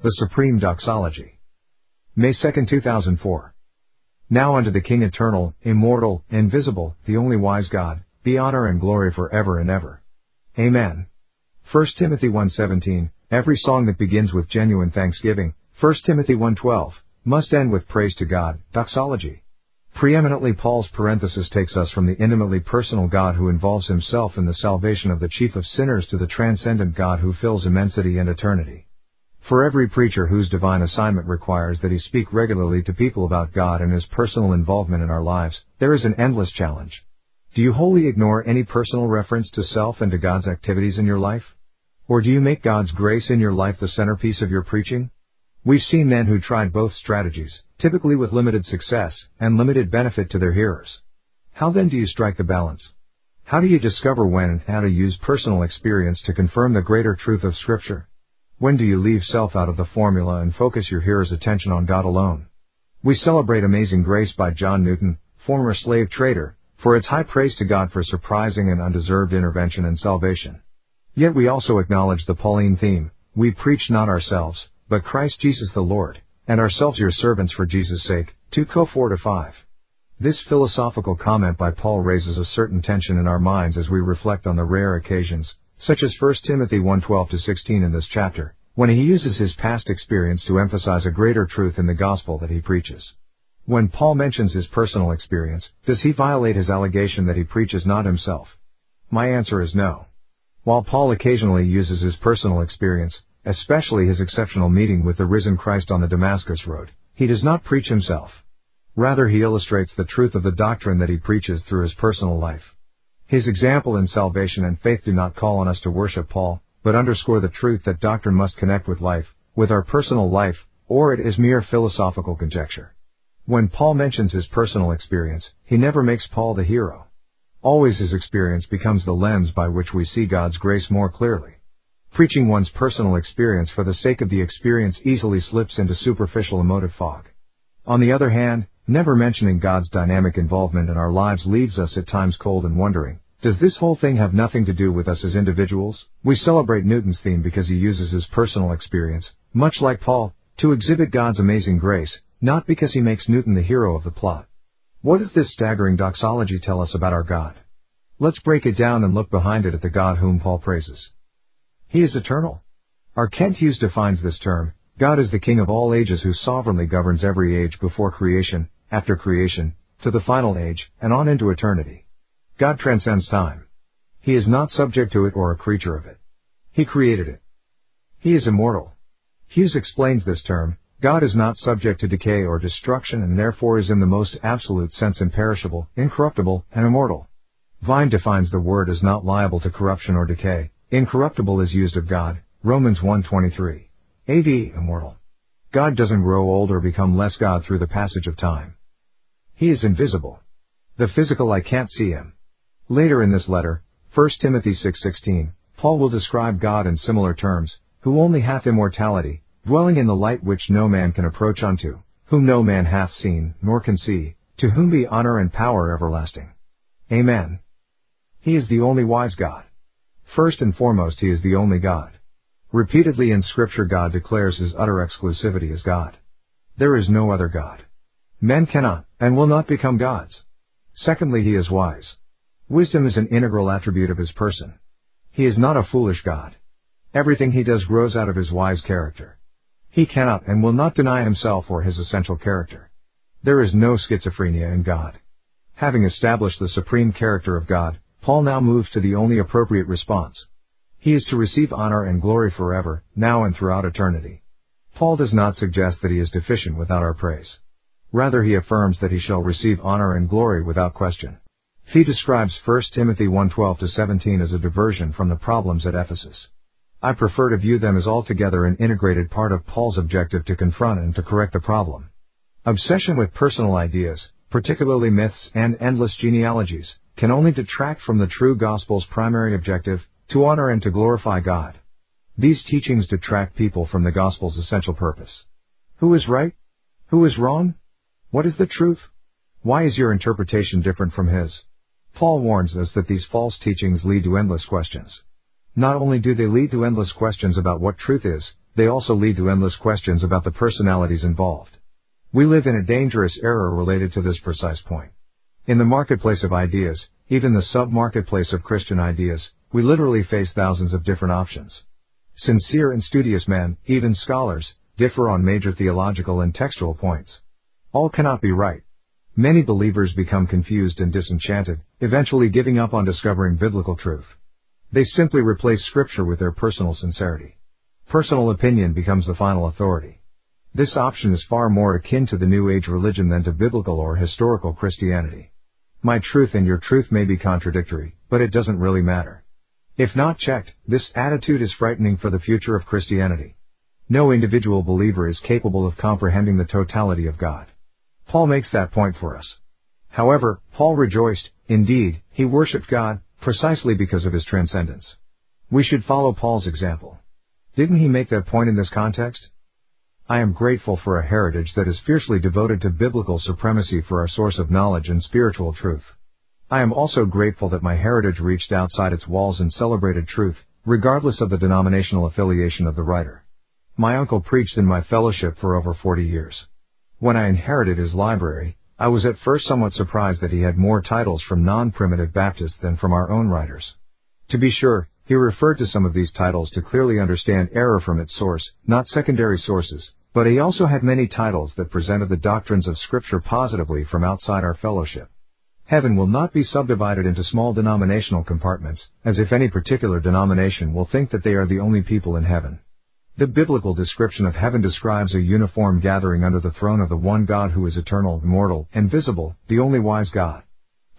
The Supreme Doxology. May 2, 2004. Now unto the King eternal, immortal, invisible, the only wise God, be honor and glory forever and ever. Amen. 1 Timothy 1:17 Every song that begins with genuine thanksgiving, 1 Timothy 1:12, must end with praise to God, doxology. Preeminently Paul's parenthesis takes us from the intimately personal God who involves himself in the salvation of the chief of sinners to the transcendent God who fills immensity and eternity. For every preacher whose divine assignment requires that he speak regularly to people about God and his personal involvement in our lives, there is an endless challenge. Do you wholly ignore any personal reference to self and to God's activities in your life? Or do you make God's grace in your life the centerpiece of your preaching? We've seen men who tried both strategies, typically with limited success and limited benefit to their hearers. How then do you strike the balance? How do you discover when and how to use personal experience to confirm the greater truth of Scripture? When do you leave self out of the formula and focus your hearer's attention on God alone? We celebrate Amazing Grace by John Newton, former slave trader, for its high praise to God for surprising and undeserved intervention and salvation. Yet we also acknowledge the Pauline theme, we preach not ourselves, but Christ Jesus the Lord, and ourselves your servants for Jesus' sake, 2 Co 4 5. This philosophical comment by Paul raises a certain tension in our minds as we reflect on the rare occasions such as 1 Timothy 1:12-16 in this chapter, when he uses his past experience to emphasize a greater truth in the gospel that he preaches. When Paul mentions his personal experience, does he violate his allegation that he preaches not himself? My answer is no. While Paul occasionally uses his personal experience, especially his exceptional meeting with the risen Christ on the Damascus road, he does not preach himself. Rather he illustrates the truth of the doctrine that he preaches through his personal life. His example in salvation and faith do not call on us to worship Paul, but underscore the truth that doctrine must connect with life, with our personal life, or it is mere philosophical conjecture. When Paul mentions his personal experience, he never makes Paul the hero. Always his experience becomes the lens by which we see God's grace more clearly. Preaching one's personal experience for the sake of the experience easily slips into superficial emotive fog. On the other hand, Never mentioning God's dynamic involvement in our lives leaves us at times cold and wondering, does this whole thing have nothing to do with us as individuals? We celebrate Newton's theme because he uses his personal experience, much like Paul, to exhibit God's amazing grace, not because he makes Newton the hero of the plot. What does this staggering doxology tell us about our God? Let's break it down and look behind it at the God whom Paul praises. He is eternal. R. Kent Hughes defines this term, God is the King of all ages who sovereignly governs every age before creation, after creation, to the final age, and on into eternity. God transcends time. He is not subject to it or a creature of it. He created it. He is immortal. Hughes explains this term, God is not subject to decay or destruction and therefore is in the most absolute sense imperishable, incorruptible, and immortal. Vine defines the word as not liable to corruption or decay. Incorruptible is used of God, Romans 1.23. AD, immortal. God doesn't grow old or become less God through the passage of time. He is invisible. The physical eye can't see him. Later in this letter, 1 Timothy 6:16, Paul will describe God in similar terms, who only hath immortality, dwelling in the light which no man can approach unto, whom no man hath seen, nor can see, to whom be honor and power everlasting. Amen. He is the only wise God. First and foremost he is the only God. Repeatedly in scripture God declares his utter exclusivity as God. There is no other God. Men cannot, and will not become gods. Secondly, he is wise. Wisdom is an integral attribute of his person. He is not a foolish God. Everything he does grows out of his wise character. He cannot and will not deny himself or his essential character. There is no schizophrenia in God. Having established the supreme character of God, Paul now moves to the only appropriate response. He is to receive honor and glory forever, now and throughout eternity. Paul does not suggest that he is deficient without our praise. Rather he affirms that he shall receive honor and glory without question. He describes 1 Timothy 1:12-17 as a diversion from the problems at Ephesus. I prefer to view them as altogether an integrated part of Paul's objective to confront and to correct the problem. Obsession with personal ideas, particularly myths and endless genealogies, can only detract from the true gospel's primary objective, to honor and to glorify God. These teachings detract people from the gospel's essential purpose. Who is right? Who is wrong? What is the truth? Why is your interpretation different from his? Paul warns us that these false teachings lead to endless questions. Not only do they lead to endless questions about what truth is, they also lead to endless questions about the personalities involved. We live in a dangerous era related to this precise point. In the marketplace of ideas, even the sub-marketplace of Christian ideas, we literally face thousands of different options. Sincere and studious men, even scholars, differ on major theological and textual points. All cannot be right. Many believers become confused and disenchanted, eventually giving up on discovering biblical truth. They simply replace scripture with their personal sincerity. Personal opinion becomes the final authority. This option is far more akin to the New Age religion than to biblical or historical Christianity. My truth and your truth may be contradictory, but it doesn't really matter. If not checked, this attitude is frightening for the future of Christianity. No individual believer is capable of comprehending the totality of God. Paul makes that point for us. However, Paul rejoiced, indeed, he worshiped God, precisely because of his transcendence. We should follow Paul's example. Didn't he make that point in this context? I am grateful for a heritage that is fiercely devoted to biblical supremacy for our source of knowledge and spiritual truth. I am also grateful that my heritage reached outside its walls and celebrated truth, regardless of the denominational affiliation of the writer. My uncle preached in my fellowship for over 40 years. When I inherited his library, I was at first somewhat surprised that he had more titles from non-primitive Baptists than from our own writers. To be sure, he referred to some of these titles to clearly understand error from its source, not secondary sources, but he also had many titles that presented the doctrines of Scripture positively from outside our fellowship. Heaven will not be subdivided into small denominational compartments, as if any particular denomination will think that they are the only people in heaven. The biblical description of heaven describes a uniform gathering under the throne of the one God who is eternal, immortal, and visible, the only wise God.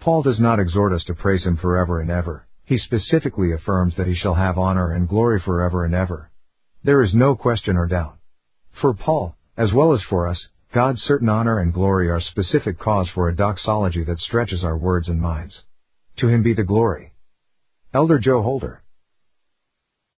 Paul does not exhort us to praise him forever and ever. He specifically affirms that he shall have honor and glory forever and ever. There is no question or doubt. For Paul, as well as for us, God's certain honor and glory are specific cause for a doxology that stretches our words and minds. To him be the glory. Elder Joe Holder